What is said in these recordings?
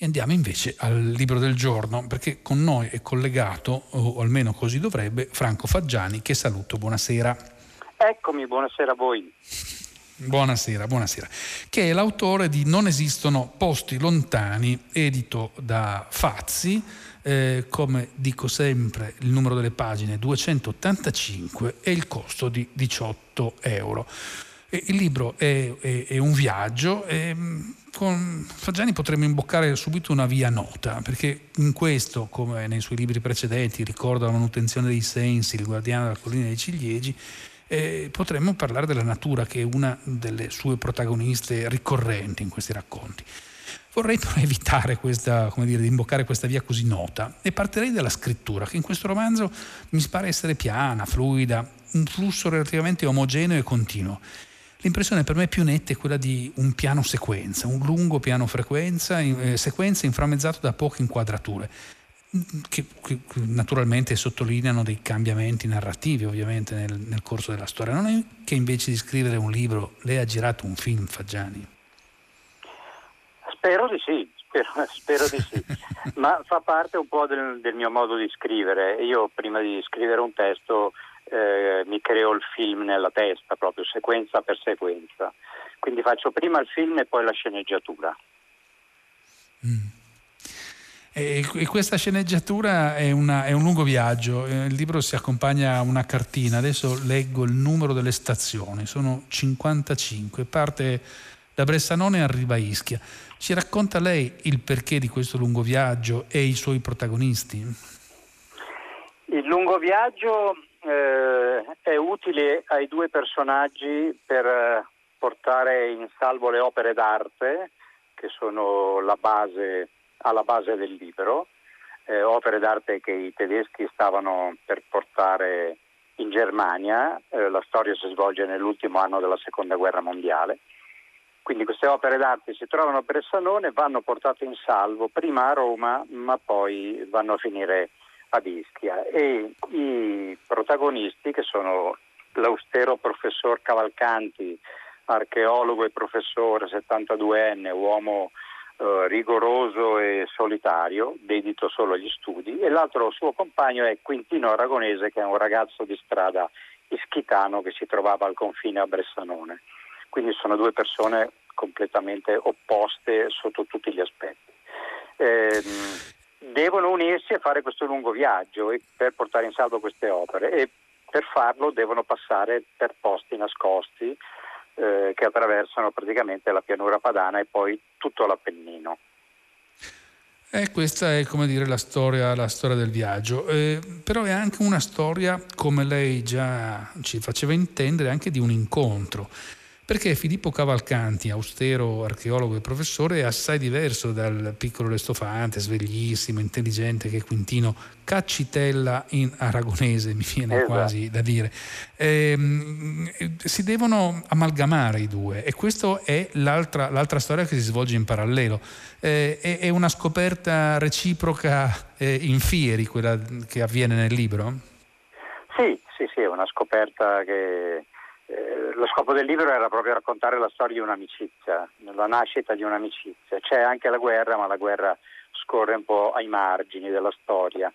E andiamo invece al libro del giorno, perché con noi è collegato, o almeno così dovrebbe, Franco Faggiani, che saluto. Buonasera. Eccomi, buonasera a voi. Buonasera, buonasera. Che è l'autore di Non esistono posti lontani, edito da Fazzi, eh, come dico sempre, il numero delle pagine 285 e il costo di 18 euro. E il libro è, è, è un viaggio. E, con Faggiani potremmo imboccare subito una via nota, perché in questo, come nei suoi libri precedenti, ricordo la manutenzione dei sensi, il guardiano della collina dei ciliegi, eh, potremmo parlare della natura, che è una delle sue protagoniste ricorrenti in questi racconti. Vorrei però evitare questa, dire, di imboccare questa via così nota e partirei dalla scrittura, che in questo romanzo mi pare essere piana, fluida, un flusso relativamente omogeneo e continuo. L'impressione per me più netta è quella di un piano sequenza, un lungo piano frequenza, eh, sequenza inframmezzato da poche inquadrature, che, che, naturalmente sottolineano dei cambiamenti narrativi ovviamente nel, nel, corso della storia. Non è che invece di scrivere un libro lei ha girato un film, Faggiani? Spero di sì, spero, spero di sì, ma fa parte un po' del, del mio modo di scrivere. Io prima di scrivere un testo eh, mi creo il film nella testa, proprio sequenza per sequenza. Quindi faccio prima il film e poi la sceneggiatura. Mm. E, e, questa sceneggiatura è, una, è, un lungo viaggio, il libro si accompagna a una cartina, adesso leggo il numero delle stazioni, sono 55, parte da Bressanone arriva a Ischia. Ci racconta lei il perché di questo lungo viaggio e i suoi protagonisti? Il lungo viaggio eh, è utile ai due personaggi per eh, portare in salvo le opere d'arte che sono la base, alla base del libro, eh, opere d'arte che i tedeschi stavano per portare in Germania, eh, la storia si svolge nell'ultimo anno della seconda guerra mondiale. Quindi queste opere d'arte si trovano a Bressanone, vanno portate in salvo prima a Roma, ma poi vanno a finire ad Ischia e i protagonisti che sono l'austero professor Cavalcanti, archeologo e professore 72enne, uomo eh, rigoroso e solitario, dedito solo agli studi, e l'altro suo compagno è Quintino Aragonese che è un ragazzo di strada ischitano che si trovava al confine a Bressanone. Quindi sono due persone completamente opposte sotto tutti gli aspetti. Eh, devono unirsi e fare questo lungo viaggio per portare in salvo queste opere. E per farlo devono passare per posti nascosti eh, che attraversano praticamente la pianura padana e poi tutto l'Appennino. E questa è come dire la storia, la storia del viaggio, eh, però è anche una storia, come lei già ci faceva intendere, anche di un incontro perché Filippo Cavalcanti, austero archeologo e professore, è assai diverso dal piccolo restofante, sveglissimo, intelligente che Quintino Caccitella in aragonese, mi viene esatto. quasi da dire. Ehm, si devono amalgamare i due e questa è l'altra, l'altra, storia che si svolge in parallelo. Eh, è, è, una scoperta reciproca eh, in fieri quella che avviene nel libro? Sì, sì, sì, è una scoperta che eh, lo scopo del libro era proprio raccontare la storia di un'amicizia, la nascita di un'amicizia. C'è anche la guerra, ma la guerra scorre un po' ai margini della storia.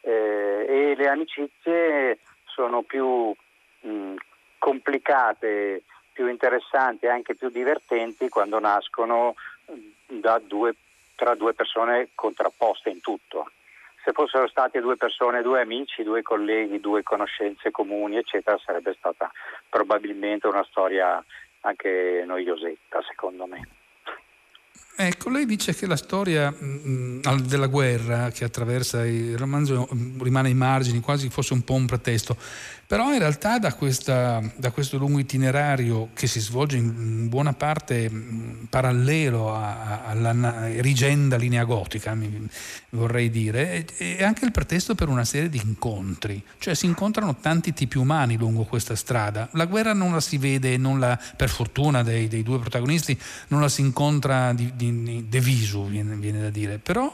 Eh, e le amicizie sono più mh, complicate, più interessanti e anche più divertenti quando nascono due, tra due persone contrapposte in tutto se fossero state due persone, due amici, due colleghi, due conoscenze comuni, eccetera, sarebbe stata probabilmente una storia anche noiosetta, secondo me. Ecco, lei dice che la storia mh, mm, della guerra che attraversa il romanzo mm, rimane ai margini, quasi fosse un po' un pretesto, però in realtà da, questa, da questo lungo itinerario che si svolge in buona parte mh, mm, parallelo alla rigenda linea gotica, mi, vorrei dire, è, è anche il pretesto per una serie di incontri, cioè si incontrano tanti tipi umani lungo questa strada. La guerra non la si vede, la, per fortuna dei, dei, due protagonisti, non la si incontra di, di de visu, viene, viene, da dire, però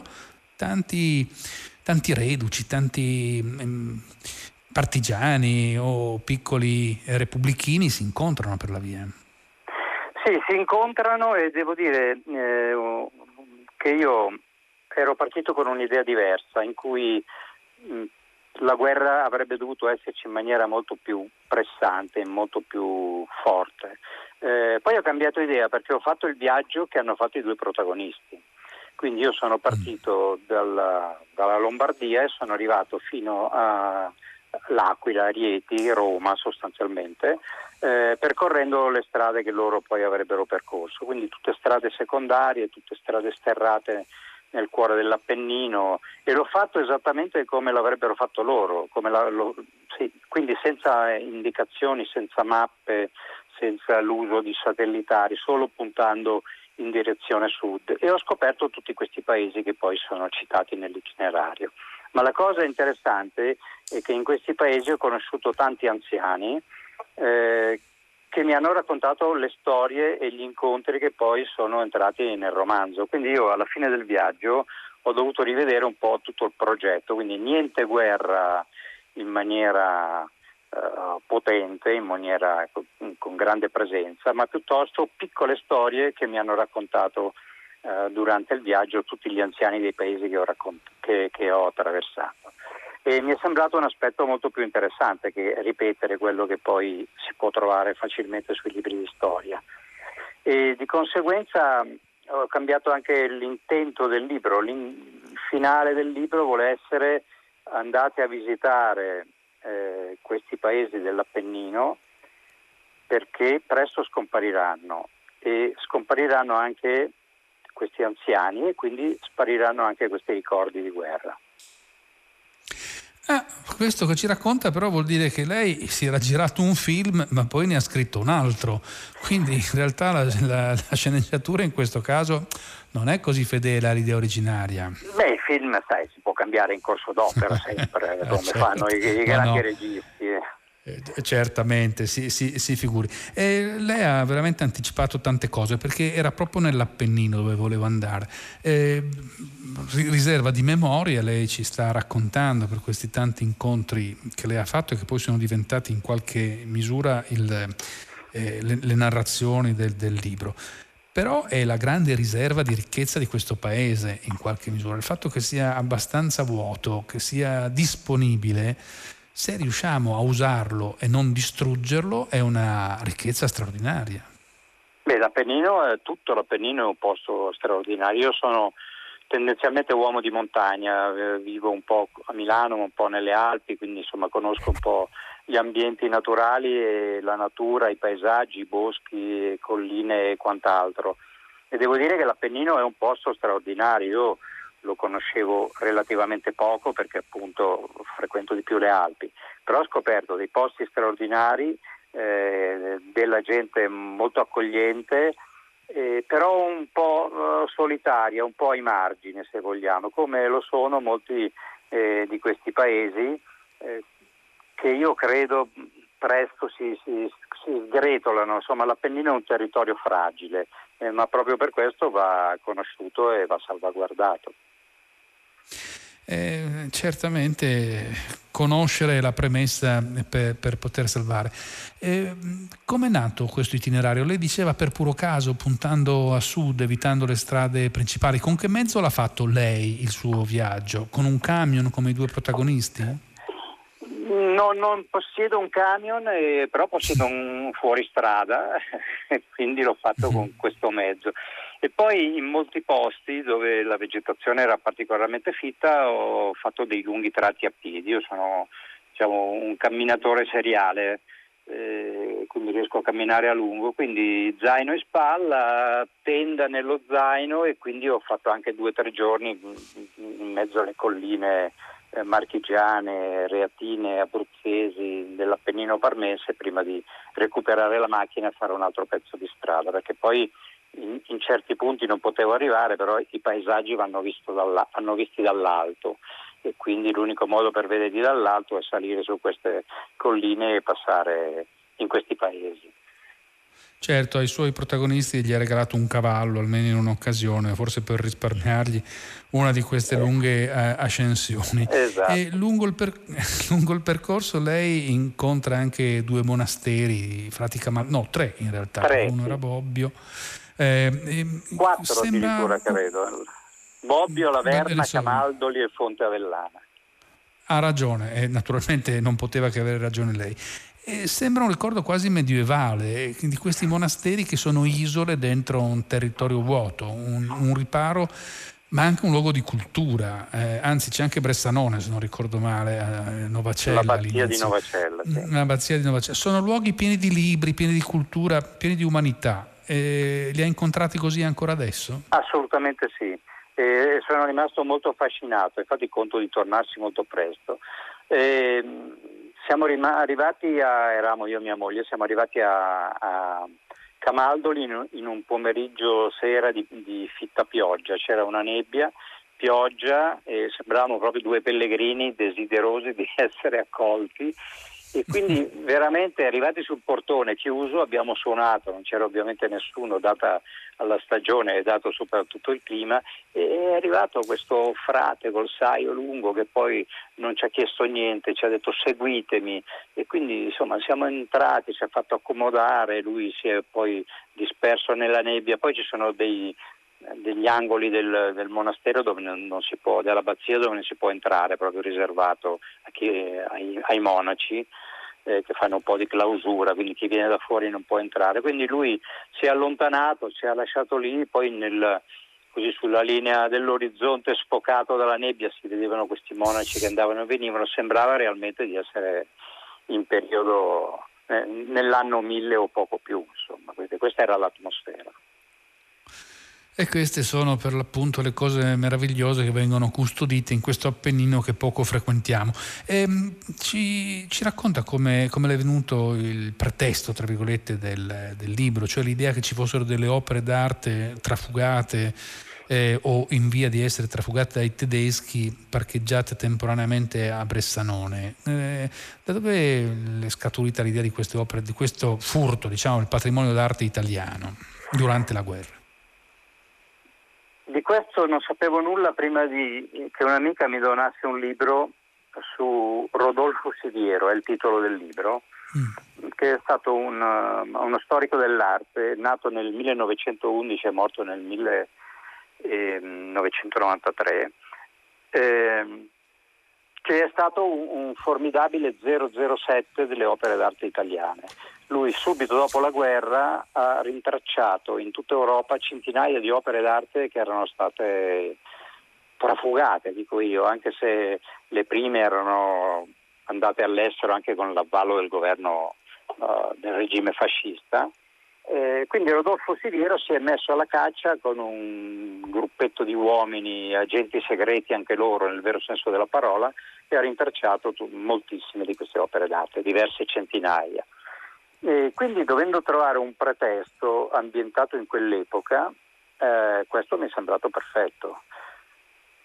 tanti, tanti reduci, tanti um, partigiani o piccoli repubblichini si incontrano per la via. Sì, si incontrano e devo dire eh, che io ero partito con un'idea diversa in cui mh, la guerra avrebbe dovuto esserci in maniera molto più pressante, molto più forte. Eh, poi ho cambiato idea perché ho fatto il viaggio che hanno fatto i due protagonisti. Quindi io sono partito dalla, dalla Lombardia e sono arrivato fino all'Aquila, Rieti, Roma sostanzialmente, eh, percorrendo le strade che loro poi avrebbero percorso. Quindi tutte strade secondarie, tutte strade sterrate nel cuore dell'Appennino e l'ho fatto esattamente come l'avrebbero fatto loro, la, lo, sì, quindi senza indicazioni, senza mappe, senza l'uso di satellitari, solo puntando in direzione sud e ho scoperto tutti questi paesi che poi sono citati nell'itinerario. Ma la cosa interessante è che in questi paesi ho conosciuto tanti anziani eh, che mi hanno raccontato le storie e gli incontri che poi sono entrati nel romanzo. Quindi io alla fine del viaggio ho dovuto rivedere un po' tutto il progetto, quindi niente guerra in maniera uh, potente, in maniera ecco, con grande presenza, ma piuttosto piccole storie che mi hanno raccontato uh, durante il viaggio tutti gli anziani dei paesi che ho, raccont- che, che ho attraversato e mi è sembrato un aspetto molto più interessante che ripetere quello che poi si può trovare facilmente sui libri di storia. E di conseguenza ho cambiato anche l'intento del libro, il finale del libro vuole essere andate a visitare eh, questi paesi dell'Appennino perché presto scompariranno e scompariranno anche questi anziani e quindi spariranno anche questi ricordi di guerra. Ah, questo che ci racconta però vuol dire che lei si era girato un film ma poi ne ha scritto un altro, quindi in realtà la, la, la sceneggiatura in questo caso non è così fedele all'idea originaria. Beh, il film sai, si può cambiare in corso d'opera sempre, come certo. fanno i, i grandi no, no. registi. Eh. Eh, certamente, si, si, si figuri. E lei ha veramente anticipato tante cose perché era proprio nell'Appennino dove voleva andare. Eh, riserva di memoria, lei ci sta raccontando per questi tanti incontri che lei ha fatto e che poi sono diventati in qualche misura il, eh, le, le, narrazioni del, del libro però è la grande riserva di ricchezza di questo paese in qualche misura. Il fatto che sia abbastanza vuoto, che sia disponibile, se riusciamo a usarlo e non distruggerlo è una ricchezza straordinaria. Beh, l'Appennino, è tutto l'Appennino è un posto straordinario. Io sono tendenzialmente uomo di montagna, eh, vivo un po' a Milano, un po' nelle Alpi, quindi insomma conosco un po' gli ambienti naturali la natura, i paesaggi, i boschi, colline e quant'altro. E devo dire che l'Appennino è un posto straordinario. Io lo conoscevo relativamente poco perché appunto frequento di più le Alpi, però ho scoperto dei posti straordinari, eh, della gente molto accogliente, eh, però un po' uh, solitaria, un po' ai margini se vogliamo, come lo sono molti eh, di questi paesi eh, che io credo presto si, si, si sgretolano, insomma l'Appennino è un territorio fragile, eh, ma proprio per questo va conosciuto e va salvaguardato. Eh, certamente conoscere la premessa per, per poter salvare. Eh, Come è nato questo itinerario? Lei diceva per puro caso, puntando a sud, evitando le strade principali. Con che mezzo l'ha fatto lei il suo viaggio? Con un camion come i due protagonisti? No, non possiedo un camion, eh, però possiedo un fuoristrada, quindi l'ho fatto con questo mezzo. E poi in molti posti dove la vegetazione era particolarmente fitta ho fatto dei lunghi tratti a piedi, io sono diciamo, un camminatore seriale, eh, quindi riesco a camminare a lungo, quindi zaino in spalla, tenda nello zaino e quindi ho fatto anche due o tre giorni in mezzo alle colline eh, marchigiane, reatine, abruzzesi dell'Appennino parmense prima di recuperare la macchina e fare un altro pezzo di strada, perché poi in, in, certi punti non potevo arrivare, però i paesaggi vanno, dalla, vanno visti dall'alto e quindi l'unico modo per vederli dall'alto è salire su queste colline e passare in questi paesi. Certo, ai suoi protagonisti gli ha regalato un cavallo, almeno in un'occasione, forse per risparmiargli una di queste lunghe eh, ascensioni. Esatto. E lungo il, per- lungo il, percorso lei incontra anche due monasteri, Camal- no, tre in realtà, tre, uno sì. era Bobbio eh, Quattro sembra... addirittura credo. Bobbio, Laverna, Camaldoli e Fonte Avellana. Ha ragione, e naturalmente non poteva che avere ragione lei. E sembra un ricordo quasi medievale eh, di questi monasteri che sono isole dentro un territorio vuoto, un, un riparo ma anche un luogo di cultura, eh, anzi c'è anche Bressanone se non ricordo male, eh, Novacella. L'abbazia di Novacella. Sì. Mm, l'abbazia di Novacella. Sono luoghi pieni di libri, pieni di cultura, pieni di umanità. Eh, li ha incontrati così ancora adesso? Assolutamente sì, e sono rimasto molto affascinato, infatti conto di tornarsi molto presto. E, siamo arrivati a, eravamo io e mia moglie, siamo arrivati a, a Camaldoli in, in un pomeriggio sera di, di, fitta pioggia, c'era una nebbia, pioggia e sembravamo proprio due pellegrini desiderosi di essere accolti e quindi veramente arrivati sul portone chiuso abbiamo suonato, non c'era ovviamente nessuno data alla stagione e dato soprattutto il clima e è arrivato questo frate col saio lungo che poi non ci ha chiesto niente, ci ha detto seguitemi e quindi insomma siamo entrati, si è fatto accomodare, lui si è poi disperso nella nebbia, poi ci sono dei, degli angoli del, del monastero dove non, si può, dell'abbazia dove non si può entrare, proprio riservato chi, ai, ai, monaci eh, che fanno un po' di clausura, quindi chi viene da fuori non può entrare. Quindi lui si è allontanato, si è lasciato lì, poi nel, così sulla linea dell'orizzonte sfocato dalla nebbia si vedevano questi monaci che andavano e venivano, sembrava realmente di essere in periodo eh, nell'anno mille o poco più, insomma, questa era l'atmosfera. E queste sono per l'appunto le cose meravigliose che vengono custodite in questo Appennino che poco frequentiamo. E, ehm, ci, ci, racconta come, come è venuto il pretesto, tra virgolette, del, del, libro, cioè l'idea che ci fossero delle opere d'arte trafugate eh, o in via di essere trafugate dai tedeschi parcheggiate temporaneamente a Bressanone. Eh, da dove è scaturita l'idea di queste opere, di questo furto, diciamo, del patrimonio d'arte italiano durante la guerra? Di questo non sapevo nulla prima di, che un'amica mi donasse un libro su Rodolfo Siviero, è il titolo del libro, mm. che è stato un, uno storico dell'arte, nato nel 1911 e morto nel 1993, eh, che è stato un, un formidabile 007 delle opere d'arte italiane lui subito dopo la guerra ha rintracciato in tutta Europa centinaia di opere d'arte che erano state trafugate, dico io, anche se le prime erano andate all'estero anche con l'avvallo del governo uh, del regime fascista. Eh, quindi Rodolfo Siviero si è messo alla caccia con un gruppetto di uomini, agenti segreti anche loro nel vero senso della parola, e ha rintracciato moltissime di queste opere d'arte, diverse centinaia. E quindi dovendo trovare un pretesto ambientato in quell'epoca, eh, questo mi è sembrato perfetto.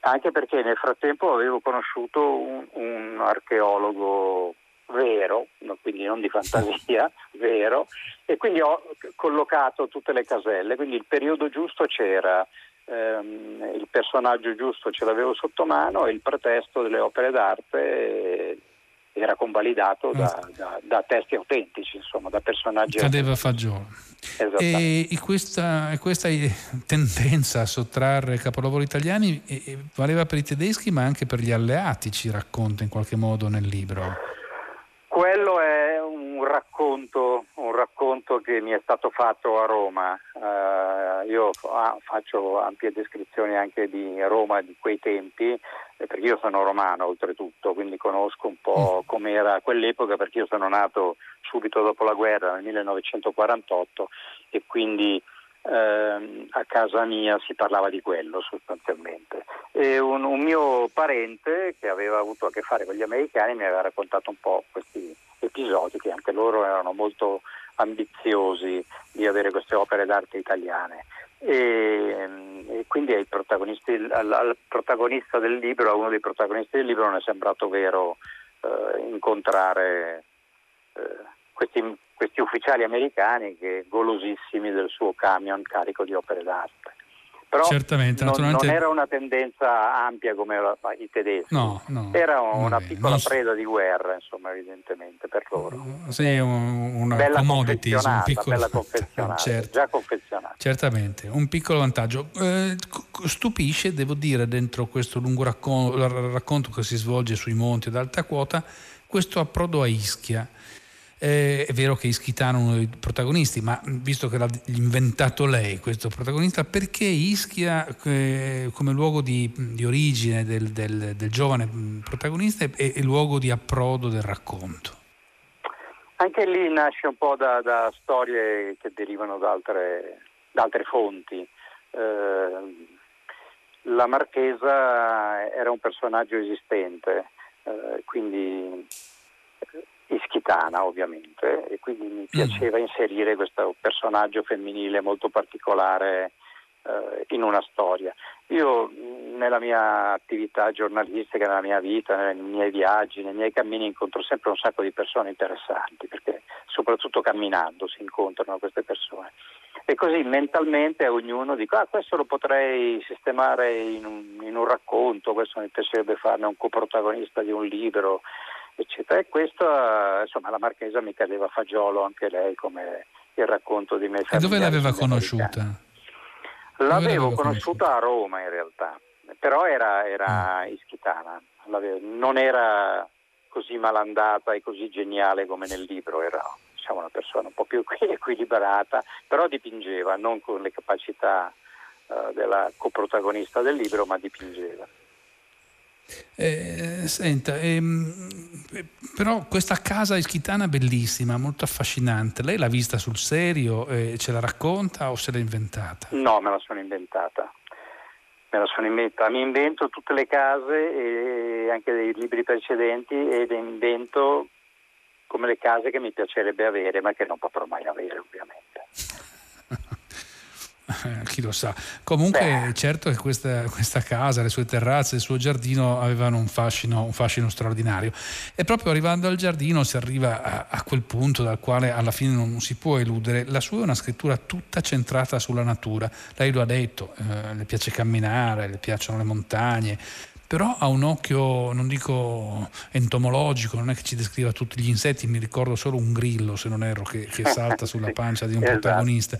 Anche perché nel frattempo avevo conosciuto un, un archeologo vero, quindi non di fantasia, vero, e quindi ho collocato tutte le caselle, quindi il periodo giusto c'era, ehm, il personaggio giusto ce l'avevo sotto mano e il pretesto delle opere d'arte era convalidato da, mm. da, da, testi autentici, insomma, da personaggi. Cadeva fagiolo. E questa, questa, tendenza a sottrarre capolavori italiani valeva per i tedeschi ma anche per gli alleati, ci racconta in qualche modo nel libro. Quello è un racconto, un racconto che mi è stato fatto a Roma. Uh, io fa, faccio ampie descrizioni anche di Roma di quei tempi perché io sono romano oltretutto, quindi conosco un po' mm. com'era quell'epoca perché io sono nato subito dopo la guerra nel 1948 e quindi ehm, a casa mia si parlava di quello sostanzialmente. E un, un, mio parente che aveva avuto a che fare con gli americani mi aveva raccontato un po' questi episodi che anche loro erano molto ambiziosi di avere queste opere d'arte italiane e, e quindi al, al, protagonista del libro, a uno dei protagonisti del libro non è sembrato vero eh, incontrare eh, questi, questi, ufficiali americani che golosissimi del suo camion carico di opere d'arte. Però Certamente, non, naturalmente... non, era una tendenza ampia come i tedeschi, no, no, era una piccola non... preda di guerra, insomma, evidentemente per loro. Sì, un, una bella commodities, un piccolo... bella confezionata, certo. già confezionata. Certamente, un piccolo vantaggio. Eh, stupisce, devo dire, dentro questo lungo racconto, racconto che si svolge sui monti ad alta quota, questo approdo a Ischia eh, è vero che Ischitano è uno dei protagonisti, ma visto che l'ha inventato lei questo protagonista, perché Ischia eh, come luogo di, di origine del, del, del, giovane protagonista è, è luogo di approdo del racconto? Anche lì nasce un po' da, da storie che derivano da altre, da altre fonti. Eh, la Marchesa era un personaggio esistente, eh, quindi ischitana ovviamente e quindi mi mm. piaceva mm. inserire questo personaggio femminile molto particolare eh, in una storia. Io nella mia attività giornalistica, nella mia vita, nei miei viaggi, nei miei cammini incontro sempre un sacco di persone interessanti perché soprattutto camminando si incontrano queste persone. E così mentalmente a ognuno dico, ah questo lo potrei sistemare in un, in un racconto, questo mi piacerebbe farne un coprotagonista di un libro, eccetera. E questo, insomma, la Marchesa mi cadeva a fagiolo anche lei come il racconto di me. E dove l'aveva conosciuta? L'avevo conosciuta a Roma in realtà, però era, era mm. ischitana, non era così malandata e così geniale come nel libro, era diciamo, una persona un po' più equilibrata, però dipingeva, non con le capacità uh, della coprotagonista del libro, ma dipingeva. Eh, senta, ehm, però questa casa ischitana bellissima, molto affascinante, lei l'ha vista sul serio, eh, ce la racconta o se l'ha inventata? No, me la sono inventata. Me la sono inventata. Mi invento tutte le case e anche dei libri precedenti ed invento come le case che mi piacerebbe avere, ma che non potrò mai avere ovviamente. Chi lo sa. Comunque, Beh. certo che questa, questa, casa, le sue terrazze, il suo giardino avevano un fascino, un fascino straordinario. E proprio arrivando al giardino si arriva a, a, quel punto dal quale alla fine non si può eludere. La sua è una scrittura tutta centrata sulla natura. Lei lo ha detto, eh, le piace camminare, le piacciono le montagne, però ha un occhio, non dico entomologico, non è che ci descriva tutti gli insetti, mi ricordo solo un grillo, se non erro, che, che salta sulla pancia di un esatto. protagonista.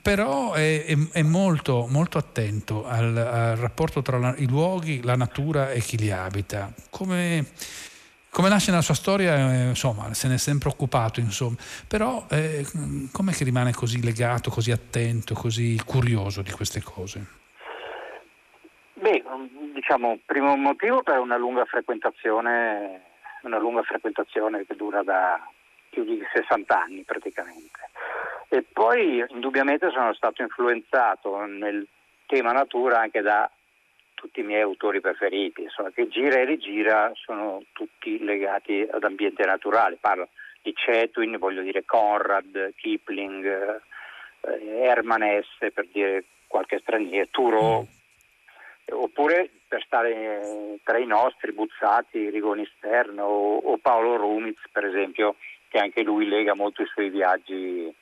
Però è, è, è molto, molto, attento al, al rapporto tra la, i luoghi, la natura e chi li abita. Come, come nasce nella sua storia, eh, insomma, se ne è sempre occupato, insomma. però eh, com'è che rimane così legato, così attento, così curioso di queste cose? Beh, diciamo, primo motivo per una lunga frequentazione, una lunga frequentazione che dura da più di 60 anni praticamente. E poi indubbiamente sono stato influenzato nel tema natura anche da tutti i miei autori preferiti, insomma, che gira e rigira sono tutti legati ad ambiente naturale. Parlo di Chetwin, voglio dire Conrad, Kipling, eh, Herman Hesse per dire qualche straniero, Thoreau, oppure per stare tra i nostri Buzzati, Rigoni Stern o, Paolo Rumiz per esempio che anche lui lega molto i suoi viaggi,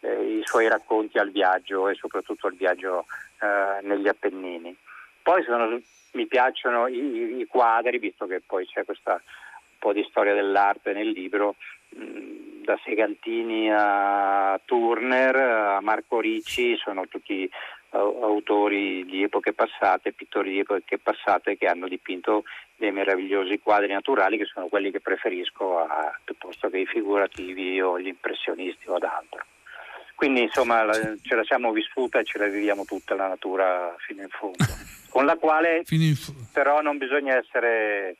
eh, i suoi racconti al viaggio e soprattutto al viaggio eh, negli Appennini. Poi sono, mi piacciono i, i, quadri, visto che poi c'è questa un po' di storia dell'arte nel libro, mh, da Segantini a Turner, a Marco Ricci, sono tutti autori di epoche passate, pittori di epoche passate che hanno dipinto dei meravigliosi quadri naturali che sono quelli che preferisco a, piuttosto che i figurativi o gli impressionisti o ad altro. Quindi insomma la, ce la siamo vissuta e ce la viviamo tutta la natura fino in fondo, con la quale però non bisogna essere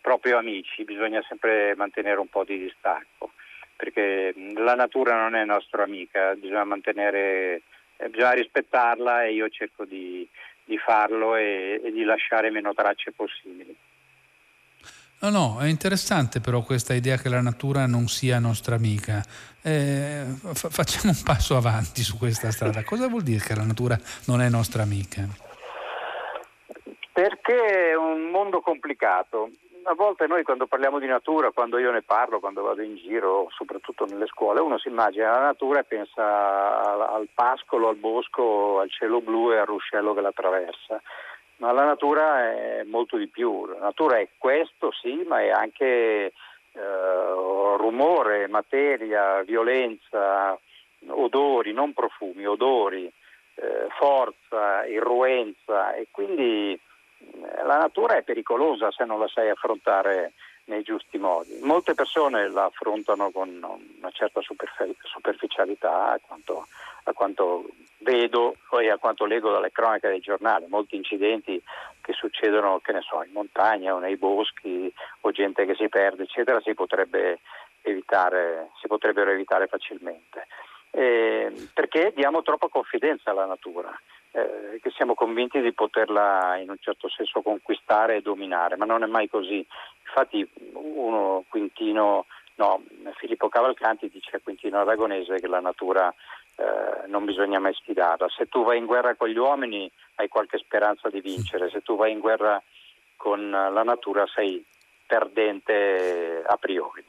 proprio amici, bisogna sempre mantenere un po' di distacco, perché la natura non è nostra amica, bisogna mantenere eh, bisogna rispettarla e io cerco di, di farlo e, e, di lasciare meno tracce possibili. No, no, è interessante però questa idea che la natura non sia nostra amica. Eh, fa- facciamo un passo avanti su questa strada. Cosa vuol dire che la natura non è nostra amica? Perché è un mondo complicato. A volte noi quando parliamo di natura, quando io ne parlo, quando vado in giro, soprattutto nelle scuole, uno si immagina la natura e pensa al, al pascolo, al bosco, al cielo blu e al ruscello che la attraversa. Ma la natura è molto di più. La natura è questo, sì, ma è anche eh, rumore, materia, violenza, odori, non profumi, odori, eh, forza, irruenza e quindi la natura è pericolosa se non la sai affrontare nei giusti modi. Molte persone la affrontano con una certa superficialità, a quanto, a quanto vedo e a quanto leggo dalle cronache dei giornali, molti incidenti che succedono, che so, in montagna o nei boschi o gente che si perde, eccetera, si, potrebbe evitare, si potrebbero evitare facilmente. Eh, perché diamo troppa confidenza alla natura eh, che siamo convinti di poterla in un certo senso conquistare e dominare, ma non è mai così. Infatti uno Quintino, no, Filippo Cavalcanti dice a Quintino Aragonese che la natura eh, non bisogna mai sfidarla. Se tu vai in guerra con gli uomini hai qualche speranza di vincere, se tu vai in guerra con la natura sei perdente a priori.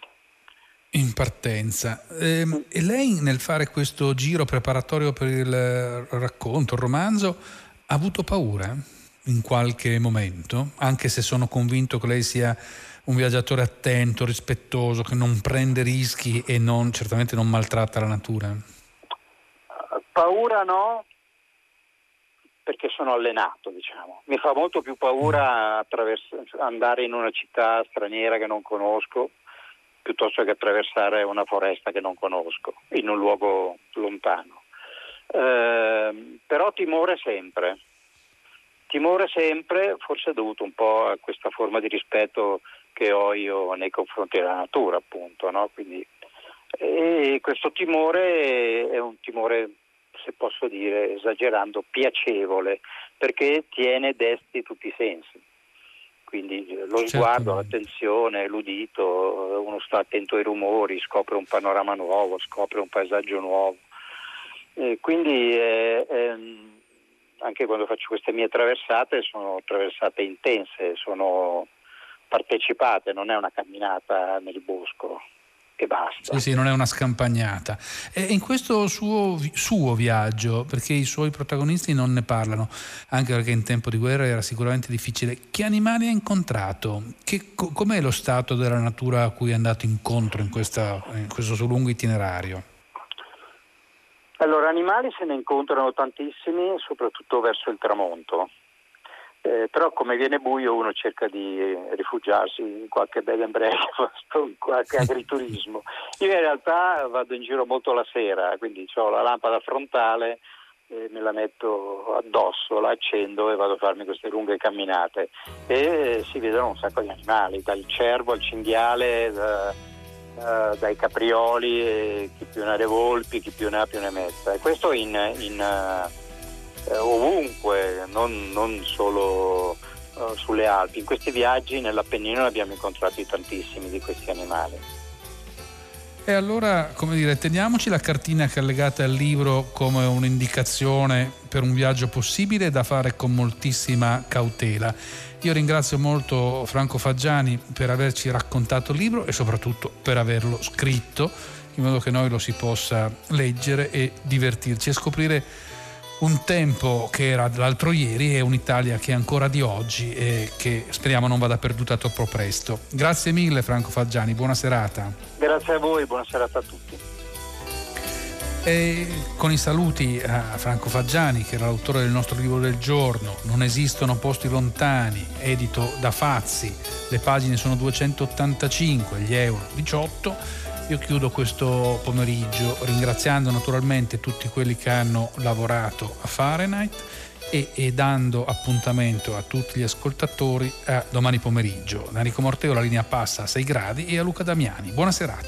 In partenza. E, ehm, e lei nel fare questo giro preparatorio per il racconto, il romanzo, ha avuto paura in qualche momento? Anche se sono convinto che lei sia un viaggiatore attento, rispettoso, che non prende rischi e non, certamente non maltratta la natura? Paura no, perché sono allenato, diciamo. Mi fa molto più paura andare in una città straniera che non conosco piuttosto che attraversare una foresta che non conosco, in un luogo lontano. Eh, però timore sempre, timore sempre, forse dovuto un po' a questa forma di rispetto che ho io nei confronti della natura, appunto. No? Quindi, e questo timore è un timore, se posso dire, esagerando, piacevole, perché tiene desti tutti i sensi quindi eh, lo sguardo, l'attenzione, l'udito, uno sta attento ai rumori, scopre un panorama nuovo, scopre un paesaggio nuovo. E quindi eh, ehm, anche quando faccio queste mie traversate sono traversate intense, sono partecipate, non è una camminata nel bosco e basta. Sì, sì, non è una scampagnata. E in questo suo, suo, viaggio, perché i suoi protagonisti non ne parlano, anche perché in tempo di guerra era sicuramente difficile, che animali ha incontrato? Che, com'è lo stato della natura a cui è andato incontro in, questa, in questo suo lungo itinerario? Allora, animali se ne incontrano tantissimi, soprattutto verso il tramonto. Eh, però come viene buio uno cerca di rifugiarsi in qualche bed and breakfast, in qualche agriturismo. Io in realtà vado in giro molto la sera, quindi ho la lampada frontale, eh, me la metto addosso, la accendo e vado a farmi queste lunghe camminate e si vedono un sacco di animali, dal cervo al cinghiale, da, uh, dai caprioli, chi più ne ha le volpi, chi più ne ha più ne metta. E questo in, in uh, eh, ovunque, non, non solo uh, sulle Alpi. In questi viaggi nell'Appennino ne abbiamo incontrati tantissimi di questi animali. E allora, come dire, teniamoci la cartina che è allegata al libro come un'indicazione per un viaggio possibile da fare con moltissima cautela. Io ringrazio molto Franco Faggiani per averci raccontato il libro e soprattutto per averlo scritto, in modo che noi lo si possa leggere e divertirci e scoprire un tempo che era l'altro ieri e un'Italia che è ancora di oggi e che speriamo non vada perduta troppo presto. Grazie mille Franco Faggiani, buona serata. Grazie a voi, buona serata a tutti. E con i saluti a Franco Faggiani, che era l'autore del nostro libro del giorno, Non esistono posti lontani, edito da Fazzi, le pagine sono 285, gli euro 18 io chiudo questo pomeriggio ringraziando naturalmente tutti quelli che hanno lavorato a Fahrenheit e, e dando appuntamento a tutti gli ascoltatori a domani pomeriggio. Da Enrico Morteo la linea passa a 6 gradi e a Luca Damiani. Buona serata.